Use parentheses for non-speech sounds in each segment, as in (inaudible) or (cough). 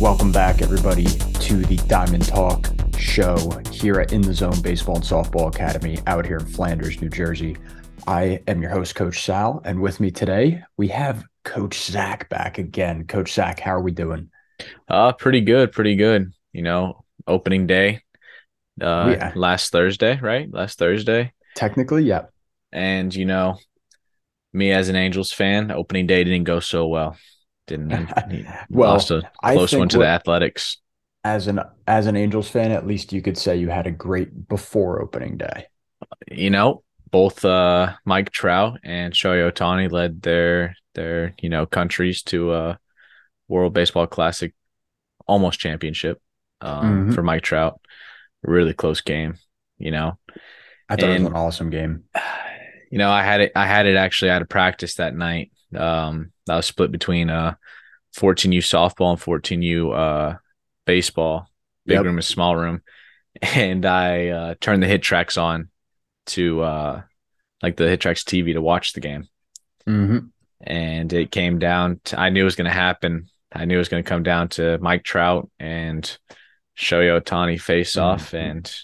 Welcome back, everybody, to the Diamond Talk show here at In the Zone Baseball and Softball Academy out here in Flanders, New Jersey. I am your host, Coach Sal, and with me today we have Coach Zach back again. Coach Zach, how are we doing? Uh, pretty good, pretty good. You know, opening day, uh, yeah. last Thursday, right? Last Thursday. Technically, yeah. And you know, me as an Angels fan, opening day didn't go so well. Didn't (laughs) well, lost a close one to what, the Athletics. As an as an Angels fan, at least you could say you had a great before opening day. You know, both uh, Mike Trout and Shohei Ohtani led their their you know countries to a World Baseball Classic almost championship um, mm-hmm. for Mike Trout. Really close game, you know. I thought and, it was an awesome game. (sighs) You know, I had it. I had it actually out of practice that night. Um, that was split between uh 14U softball and 14U uh baseball. Big yep. room is small room, (laughs) and I uh, turned the HitTrax on to uh like the HitTrax TV to watch the game. Mm-hmm. And it came down to, I knew it was going to happen. I knew it was going to come down to Mike Trout and Shohei Ohtani face mm-hmm. off. Mm-hmm. And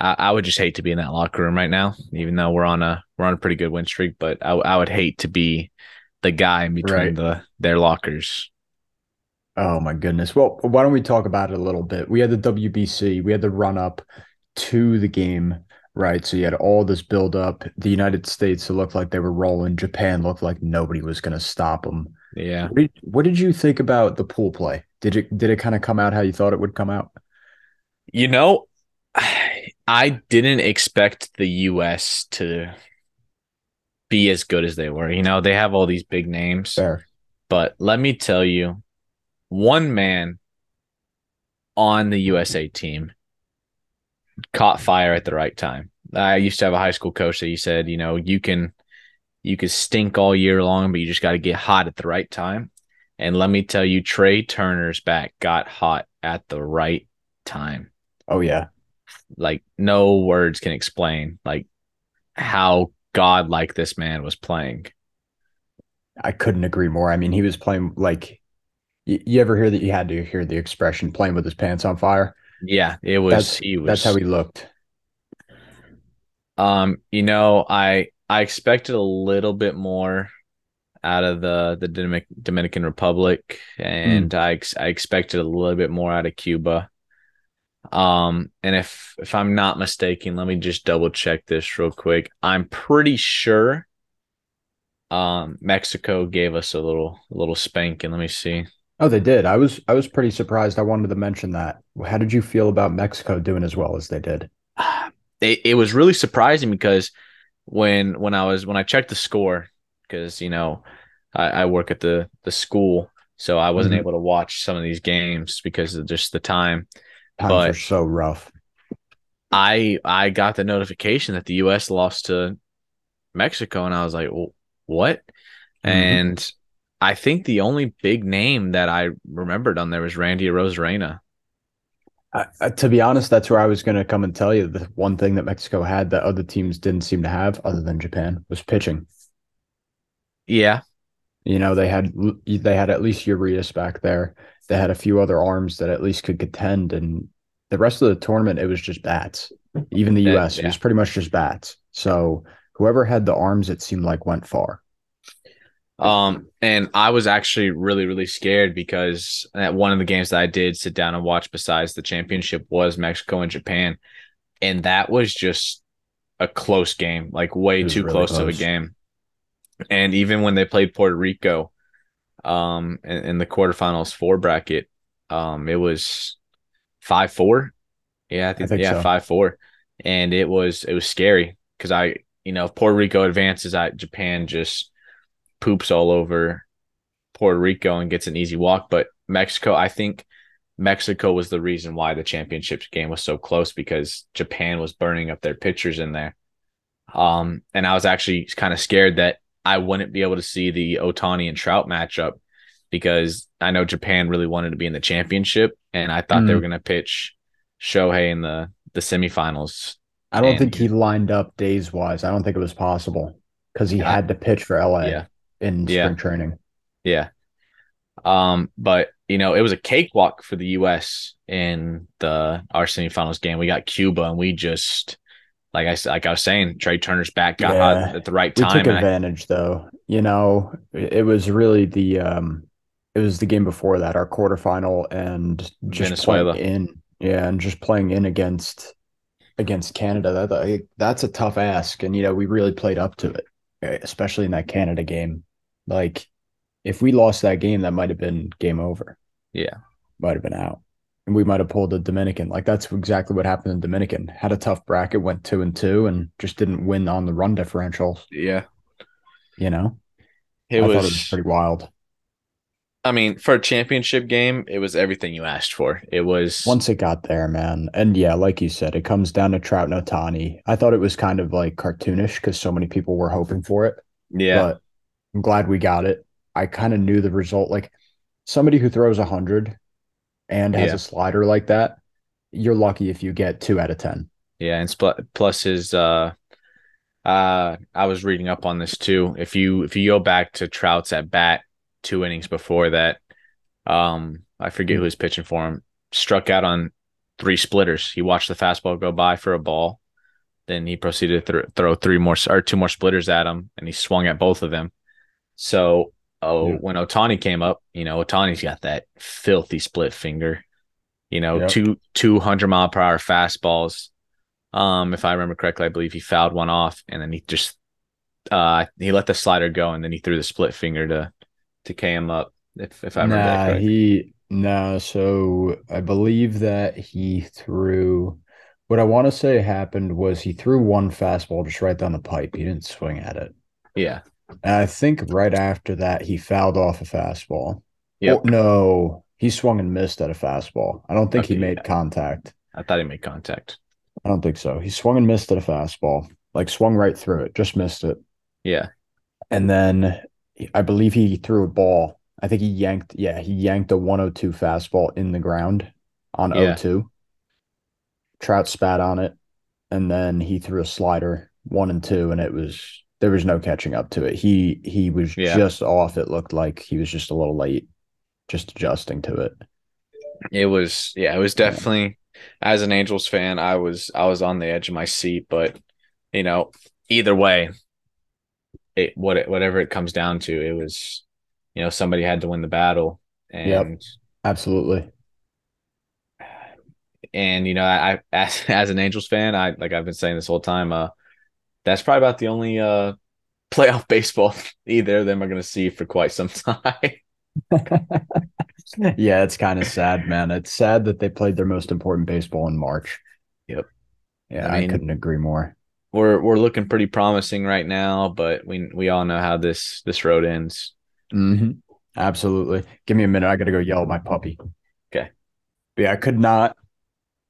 I, I, would just hate to be in that locker room right now, even though we're on a, we're on a pretty good win streak, but I, I would hate to be the guy in between right. the, their lockers. Oh my goodness. Well, why don't we talk about it a little bit? We had the WBC, we had the run up to the game Right. So you had all this build up. The United States looked like they were rolling. Japan looked like nobody was going to stop them. Yeah. What did, what did, you think about the pool play? Did it did it kind of come out how you thought it would come out? You know, I didn't expect the US to be as good as they were. You know, they have all these big names. Fair. But let me tell you, one man on the USA team caught fire at the right time. I used to have a high school coach that he said, you know, you can you can stink all year long, but you just got to get hot at the right time. And let me tell you, Trea Turner's back got hot at the right time. Oh yeah. Like no words can explain like how godlike this man was playing. I couldn't agree more. I mean, he was playing like you, you ever hear that you had to hear the expression playing with his pants on fire? Yeah, it was. That's, he was. That's how he looked. Um, you know, I I expected a little bit more out of the the Dominic, Dominican Republic, and mm. I I expected a little bit more out of Cuba. Um, and if if I'm not mistaken, let me just double check this real quick. I'm pretty sure um Mexico gave us a little a little spanking. Let me see. Oh, they did. I was I was pretty surprised. I wanted to mention that. How did you feel about Mexico doing as well as they did? (sighs) It, it was really surprising because when when I was when I checked the score, because you know I, I, work at the the school, so I wasn't mm-hmm. able to watch some of these games because of just the time. Times but are so rough. I I got the notification that the U.S. lost to Mexico, and I was like, well, "What?" Mm-hmm. And I think the only big name that I remembered on there was Randy Arozarena. Uh, to be honest, that's where I was going to come and tell you the one thing that Mexico had that other teams didn't seem to have, other than Japan, was pitching. Yeah, you know they had they had at least Urias back there. They had a few other arms that at least could contend, and the rest of the tournament it was just bats. Even the U.S. Yeah. it was pretty much just bats. So whoever had the arms, it seemed like went far. Um, and I was actually really, really scared because at one of the games that I did sit down and watch besides the championship was Mexico and Japan. And that was just a close game, like way too really close, close of a game. And even when they played Puerto Rico, um, in, in the quarterfinals four bracket, um, it was five four. Yeah, I think, I think yeah, so. five four. And it was it was scary because I, you know, if Puerto Rico advances, I Japan just poops all over Puerto Rico and gets an easy walk. But Mexico, I think Mexico was the reason why the championship game was so close because Japan was burning up their pitchers in there. Um, and I was actually kind of scared that I wouldn't be able to see the Ohtani and Trout matchup because I know Japan really wanted to be in the championship, and I thought mm. they were going to pitch Shohei in the the semifinals. I don't and, think he lined up days wise. I don't think it was possible because he yeah. had to pitch for LA. Yeah in yeah. spring training. Yeah. Um, but you know, it was a cakewalk for the U.S. in the our semifinals game. We got Cuba, and we just like I like I was saying, Trea Turner's back got yeah, at the right time. We took advantage, I, though. You know, it was really the um, it was the game before that, our quarterfinal, and just Venezuela. playing in, yeah, and just playing in against against Canada. That that's a tough ask, and you know, we really played up to it, especially in that Canada game. Like if we lost that game, that might have been game over. Yeah. Might have been out. And we might have pulled the Dominican. Like that's exactly what happened in Dominican. Had a tough bracket, went two and two, and just didn't win on the run differential. Yeah. You know? It, was, it was pretty wild. I mean, for a championship game, it was everything you asked for. It was once it got there, man. And yeah, like you said, it comes down to Trout and Ohtani. I thought it was kind of like cartoonish because so many people were hoping for it. Yeah. But I'm glad we got it. I kind of knew the result. Like somebody who throws a hundred and has yeah. a slider like that, you're lucky if you get two out of ten. Yeah, and plus his uh uh I was reading up on this too. If you if you go back to Trout's at bat two innings before that, um I forget who was pitching for him, struck out on three splitters. He watched the fastball go by for a ball. Then he proceeded to th- throw three more or two more splitters at him, and he swung at both of them. So oh, yeah. when Ohtani came up, you know, Ohtani's got that filthy split finger, you know, yep. two two hundred mile per hour fastballs. Um, if I remember correctly, I believe he fouled one off and then he just uh he let the slider go and then he threw the split finger to to K him up. If if I remember nah, he no, nah, so I believe that he threw what I want to say happened was he threw one fastball just right down the pipe. He didn't swing at it. Yeah. I think right after that he fouled off a fastball. Yeah. Oh, no, he swung and missed at a fastball. I don't think okay, he made yeah. contact. I thought he made contact. I don't think so. He swung and missed at a fastball, like swung right through it, just missed it. Yeah. And then I believe he threw a ball. I think he yanked, yeah, he yanked a 102 fastball in the ground on yeah. 02. Trout spat on it. And then he threw a slider one and two, and it was there was no catching up to it. He he was yeah. just off. It looked like he was just a little late, just adjusting to it. It was yeah, it was definitely yeah. as an Angels fan, I was I was on the edge of my seat, but you know, either way, it what it, whatever it comes down to, it was you know, somebody had to win the battle. And yep, absolutely. (sighs) And you know, I as (laughs) as an Angels fan, I like I've been saying this whole time, uh that's probably about the only uh, playoff (laughs) baseball either of them are going to see for quite some time. (laughs) yeah, it's kind of sad, man. It's sad that they played their most important baseball in March. Yep. Yeah, I, mean, I couldn't agree more. We're we're looking pretty promising right now, but we we all know how this this road ends. Mm-hmm. Absolutely. Give me a minute. I got to go yell at my puppy. Okay. But yeah, I could not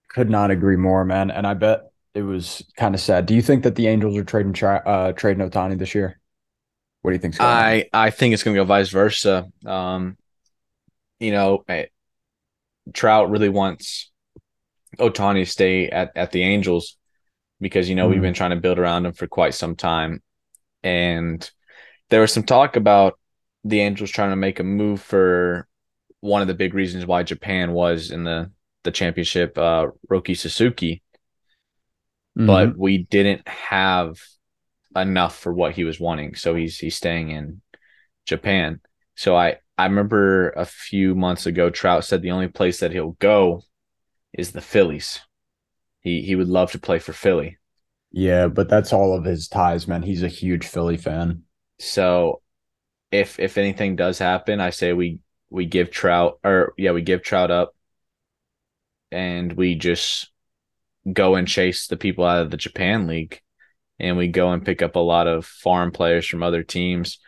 could not agree more, man. And I bet it was kind of sad. Do you think that the Angels are trading uh, trading Ohtani this year? What do you think? I on? I think it's going to go vice versa. Um, you know, Trout really wants Ohtani to stay at at the Angels because you know mm-hmm. we've been trying to build around him for quite some time, and there was some talk about the Angels trying to make a move for one of the big reasons why Japan was in the the championship, uh, Roki Sasaki mm-hmm. but we didn't have enough for what he was wanting. So he's he's staying in Japan. So I I remember a few months ago Trout said the only place that he'll go is the Phillies. He he would love to play for Philly. Yeah, but that's all of his ties, man. He's a huge Philly fan. So if if anything does happen, I say we we give Trout or yeah, we give Trout up and we just go and chase the people out of the Japan League, and we go and pick up a lot of foreign players from other teams.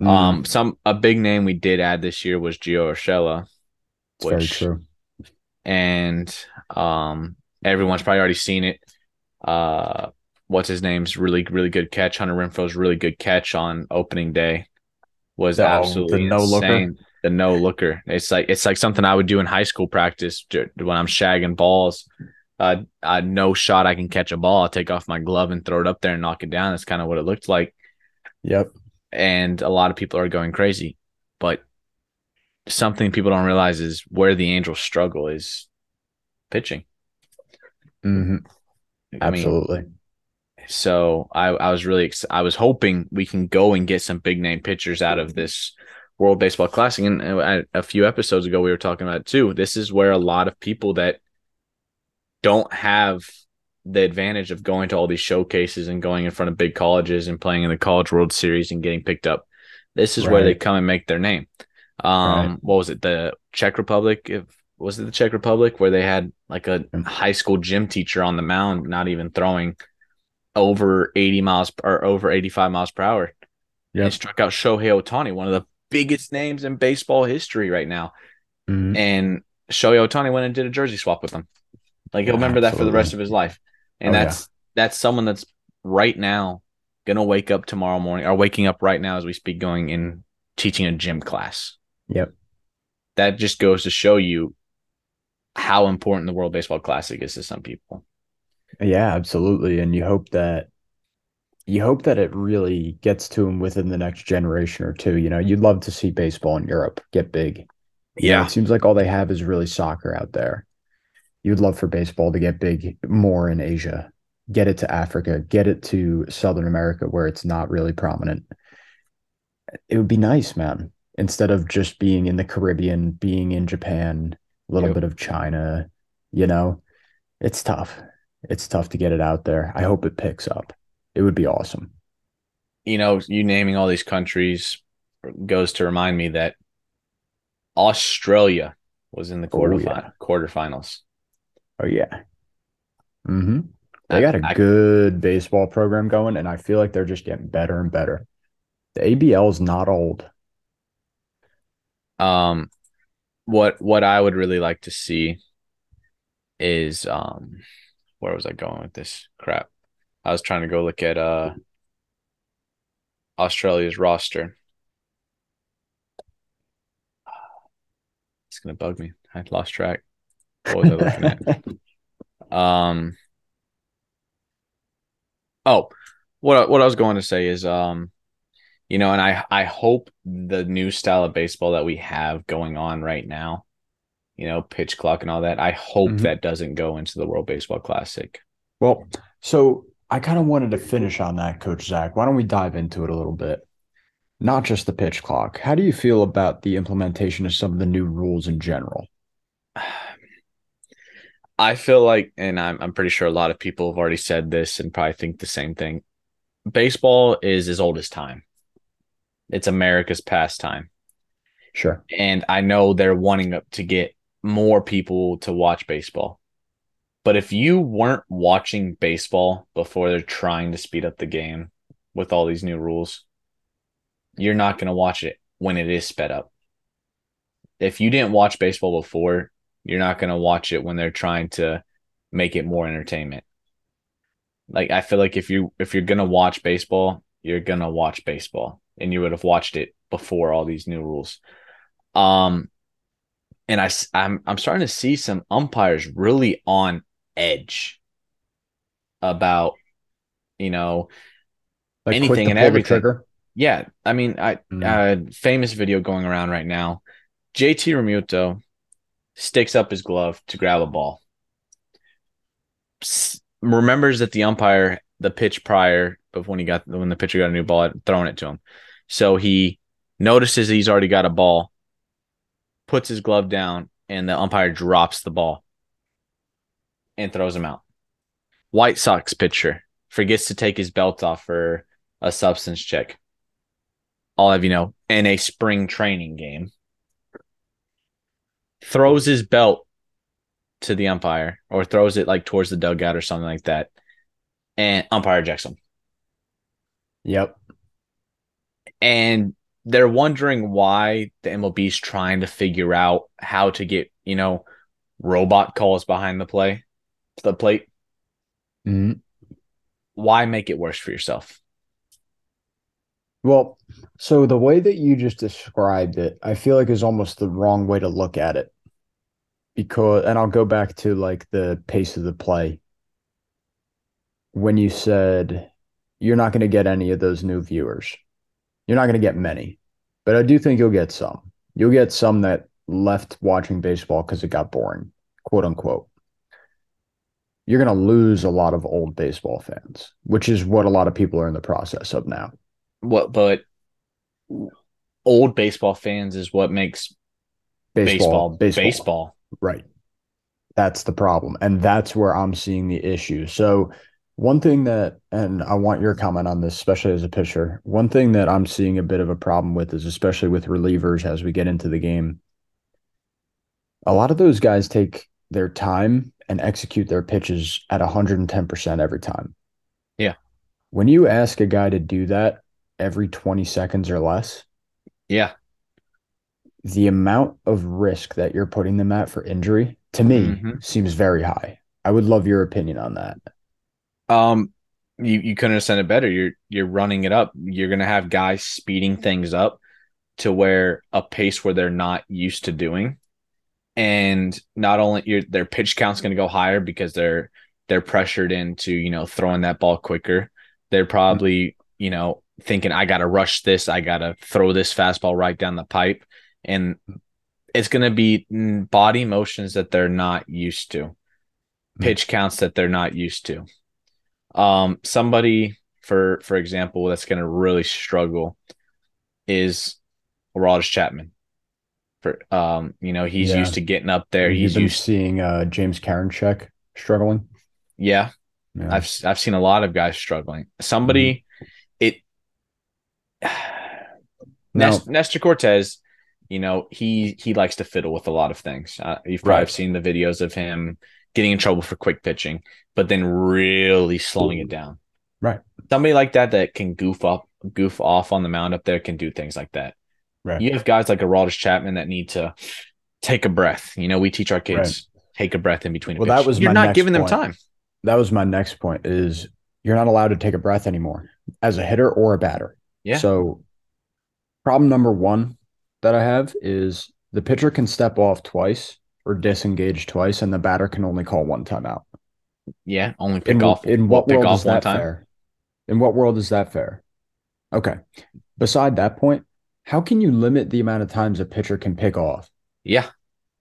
Mm. Um, some a big name we did add this year was Gio Urshela, which. And um, everyone's probably already seen it. Uh, what's his name's really really good catch. Hunter Renfroe's really good catch on opening day was absolutely the no looker. The no looker. It's like it's like something I would do in high school practice when I'm shagging balls uh, uh, no shot I can catch a ball. I'll take off my glove and throw it up there and knock it down. That's kind of what it looked like. Yep. And a lot of people are going crazy, but something people don't realize is where the Angels struggle is pitching. Mm-hmm. I mean, Absolutely. so I, I was really ex- I was hoping we can go and get some big name pitchers out of this World Baseball Classic. And uh, a few episodes ago, we were talking about it too. This is where a lot of people that don't have the advantage of going to all these showcases and going in front of big colleges and playing in the College World Series and getting picked up. This is where they come and make their name. Um, Right. what was it? The Czech Republic? If was it the Czech Republic where they had like a Mm. high school gym teacher on the mound, not even throwing over 80 miles or over 85 miles per hour. And struck out Shohei Ohtani, one of the biggest names in baseball history right now. Mhm. And Shohei Ohtani went and did a jersey swap with them. Like he'll Yeah, remember that for the rest of his life. And Oh, yeah. that's that's someone that's right now gonna wake up tomorrow morning or waking up right now as we speak, going in teaching a gym class. Yep. That just goes to show you how important the World Baseball Classic is to some people. Yeah, absolutely. And you hope that you hope that it really gets to him within the next generation or two. You know, you'd love to see baseball in Europe get big. You know, it seems like all they have is really soccer out there. You'd love for baseball to get big more in Asia, get it to Africa, get it to Southern America where it's not really prominent. It would be nice, man. Instead of just being in the Caribbean, being in Japan, a little Yep. bit of China, you know, it's tough. It's tough to get it out there. I hope it picks up. It would be awesome. you know, you naming all these countries goes to remind me that Australia was in the Oh, quarterfinal yeah. quarterfinals. Oh yeah. Mm-hmm. They got a I- good baseball program going, and I feel like they're just getting better and better. The ABL is not old. Um, what what I would really like to see is um, where was I going with this crap? I was trying to go look at uh Australia's roster. It's gonna bug me. I lost track. What was I looking at? Um. Oh, what what I was going to say is, um, you know, and I I hope the new style of baseball that we have going on right now, you know, pitch clock and all that. I hope Mhm. that doesn't go into the World Baseball Classic. Well, so I kind of wanted to finish on that, Coach Zach. Why don't we dive into it a little bit? Not just the pitch clock. How do you feel about the implementation of some of the new rules in general? I feel like, and I'm I'm pretty sure a lot of people have already said this and probably think the same thing. Baseball is as old as time. It's America's pastime. Sure. and I know they're wanting to get more people to watch baseball. But if you weren't watching baseball before they're trying to speed up the game with all these new rules, you're not going to watch it when it is sped up. If you didn't watch baseball before, you're not going to watch it when they're trying to make it more entertainment. Like I feel like if you if you're going to watch baseball, you're going to watch baseball and you would have watched it before all these new rules. Um, and I I'm I'm starting to see some umpires really on edge about, you know, Like Anything and everything. yeah. I mean, I, Mm. uh, famous video going around right now. JT Realmuto sticks up his glove to grab a ball. Remembers that the umpire, the pitch prior of when he got when the pitcher got a new ball, had thrown it to him. So he notices he's already got a ball, puts his glove down, and the umpire drops the ball and throws him out. White Sox pitcher forgets to take his belt off for a substance check. All of you know, in a spring training game, throws his belt to the umpire or throws it like towards the dugout or something like that, and umpire ejects him. Yep. and they're wondering why the MLB is trying to figure out how to get, you know, robot calls behind the play, the plate. Mhm. Why make it worse for yourself? Well, so the way that you just described it, I feel like is almost the wrong way to look at it. Because, and I'll go back to like the pace of the play. When you said you're not going to get any of those new viewers, you're not going to get many, but I do think you'll get some. You'll get some that left watching baseball because it got boring, quote unquote. You're going to lose a lot of old baseball fans, which is what a lot of people are in the process of now. What, but old baseball fans is what makes baseball, baseball, baseball. baseball. Right. That's the problem. And that's where I'm seeing the issue. So, one thing that, and I want your comment on this, especially as a pitcher, one thing that I'm seeing a bit of a problem with is especially with relievers as we get into the game. A lot of those guys take their time and execute their pitches at 110% every time. Yeah. When you ask a guy to do that every 20 seconds or less, yeah. The amount of risk that you're putting them at for injury to me mm-hmm. seems very high. I would love your opinion on that. Um, you you couldn't have said it better. You're you're running it up. You're gonna have guys speeding things up to where a pace where they're not used to doing, and not only your their pitch count's gonna go higher because they're they're pressured into you know throwing that ball quicker. They're probably you know thinking I gotta rush this. I gotta throw this fastball right down the pipe, and it's gonna be body motions that they're not used to, hmm. pitch counts that they're not used to. Um, somebody for for example that's going to really struggle is Aroldis Chapman. For um, you know, he's yeah. used to getting up there. He's been used seeing uh, James Karinchak struggling. Yeah. yeah. I've I've seen a lot of guys struggling. Somebody, mm-hmm. (sighs) Nest, Nestor Cortes, you know, he he likes to fiddle with a lot of things. Uh, you've probably right. seen the videos of him getting in trouble for quick pitching, but then really slowing it down. Right. Somebody like that that can goof up, goof off on the mound up there can do things like that. Right. You have guys like Aroldis Chapman that need to take a breath. You know, we teach our kids right. take a breath in between. Well, that was you're not giving point. them time. That was my next point. Is you're not allowed to take a breath anymore as a hitter or a batter. Yeah. So, problem number one that I have is the pitcher can step off twice or disengage twice, and the batter can only call one timeout. Yeah, only pick in, off. In what world is that fair? In what world is that fair? Okay. Beside that point, how can you limit the amount of times a pitcher can pick off? Yeah.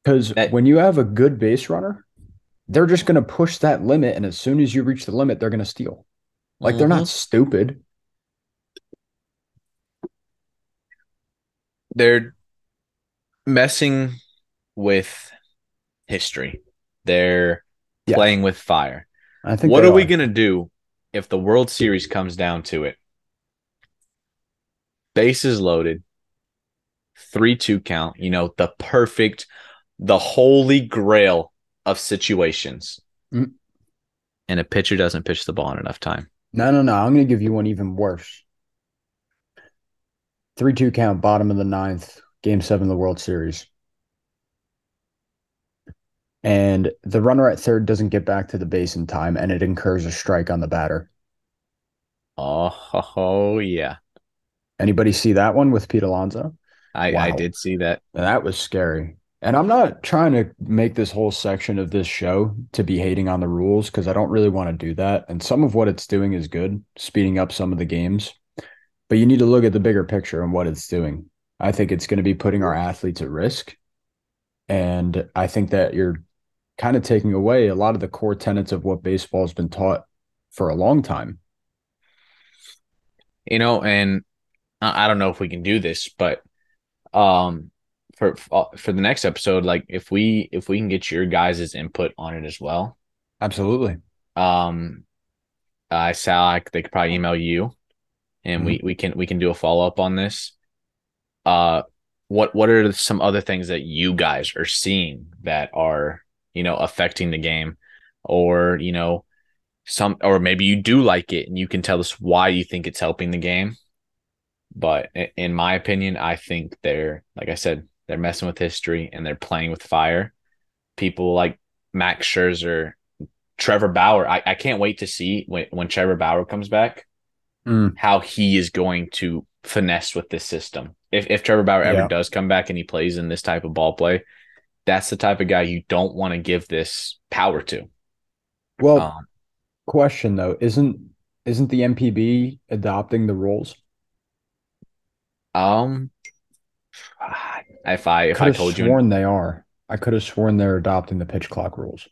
Because when you have a good base runner, they're just going to push that limit. And as soon as you reach the limit, they're going to steal. Like mm-hmm. they're not mm-hmm. stupid. They're messing with history. They're yeah. playing with fire. I think what are, are we going to do if the World Series comes down to it? Bases loaded, 3 2 count, you know, the perfect, the holy grail of situations. Mm. And a pitcher doesn't pitch the ball in enough time. No, no, no. I'm going to give you one even worse. 3 2 count, bottom of the ninth, game seven of the World Series and the runner at third doesn't get back to the base in time and it incurs a strike on the batter. Oh, oh yeah. Anybody see that one with Pete Alonso? I, wow. I did see that. That was scary. And I'm not trying to make this whole section of this show to be hating on the rules because I don't really want to do that. And some of what it's doing is good, speeding up some of the games. But you need to look at the bigger picture and what it's doing. I think it's going to be putting our athletes at risk. And I think that you're kind of taking away a lot of the core tenets of what baseball has been taught for a long time. You know, and I don't know if we can do this, but um for uh, for the next episode like if we if we can get your guys' input on it as well. Absolutely. Um I uh, Sal I, they could probably email you and mm-hmm. we we can we can do a follow-up on this. Uh what what are some other things that you guys are seeing that are you know, affecting the game or, you know, some, or maybe you do like it and you can tell us why you think it's helping the game. But in my opinion, I think they're, like I said, they're messing with history and they're playing with fire. People like Max Scherzer, Trevor Bauer. I, I can't wait to see when, when Trevor Bauer comes back mm. how he is going to finesse with this system. If if Trevor Bauer ever yeah. does come back and he plays in this type of ball play, that's the type of guy you don't want to give this power to. Well, um, question though, isn't isn't the NPB adopting the rules? Um, If I if I have told you, sworn they are. I could have sworn they're adopting the pitch clock rules.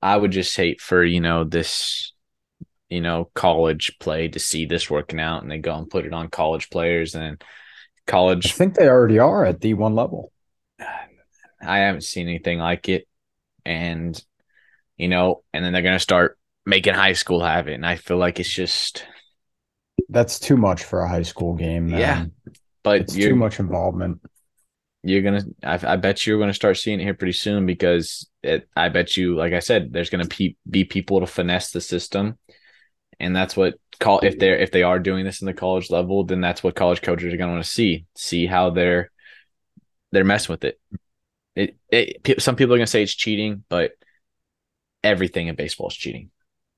I would just hate for you know this, you know, college play to see this working out, and they go and put it on college players and college. I think they already are at D1 level. (sighs) I haven't seen anything like it, and you know, and then they're gonna start making high school have it, and I feel like it's just, That's too much for a high school game. Man. Yeah. but It's too much involvement. you're gonna I, I bet you're gonna start seeing it here pretty soon because it, I bet you like I said there's gonna pe- be people to finesse the system and that's what call if they're if they are doing this in the college level then that's what college coaches are gonna want to see see how they're they're messing with it. It, it some people are gonna say it's cheating but everything in baseball is cheating.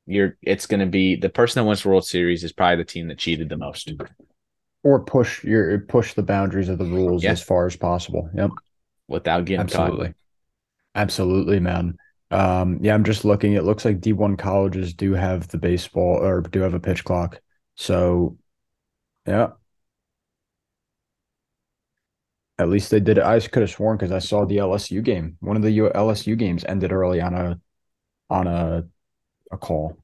You're it's gonna be the person that wins the World Series is probably the team that cheated the most Or push your push the boundaries of the rules Yeah. as far as possible. Yep. without getting caught. Absolutely. Absolutely, man. Um, yeah, I'm just looking. It looks like D1 colleges do have the baseball or do have a pitch clock. So, yeah. At least they did it. I could have sworn because I saw the LSU game. One of the LSU games ended early on a on a a call.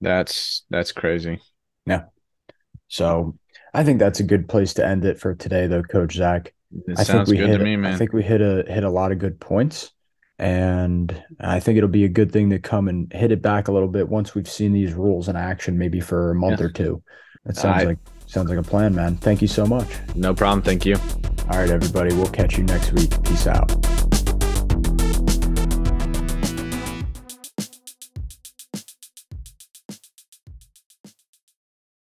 That's that's crazy. Yeah. So I think that's a good place to end it for today, though, Coach Zach. It I sounds think we good hit, to me, I think we hit a hit a lot of good points, and I think it'll be a good thing to come and hit it back a little bit once we've seen these rules in action, maybe for a month Yeah. or two. That sounds I- like sounds like a plan, man. Thank you so much. no problem. Thank you. All right, everybody, we'll catch you next week. Peace out.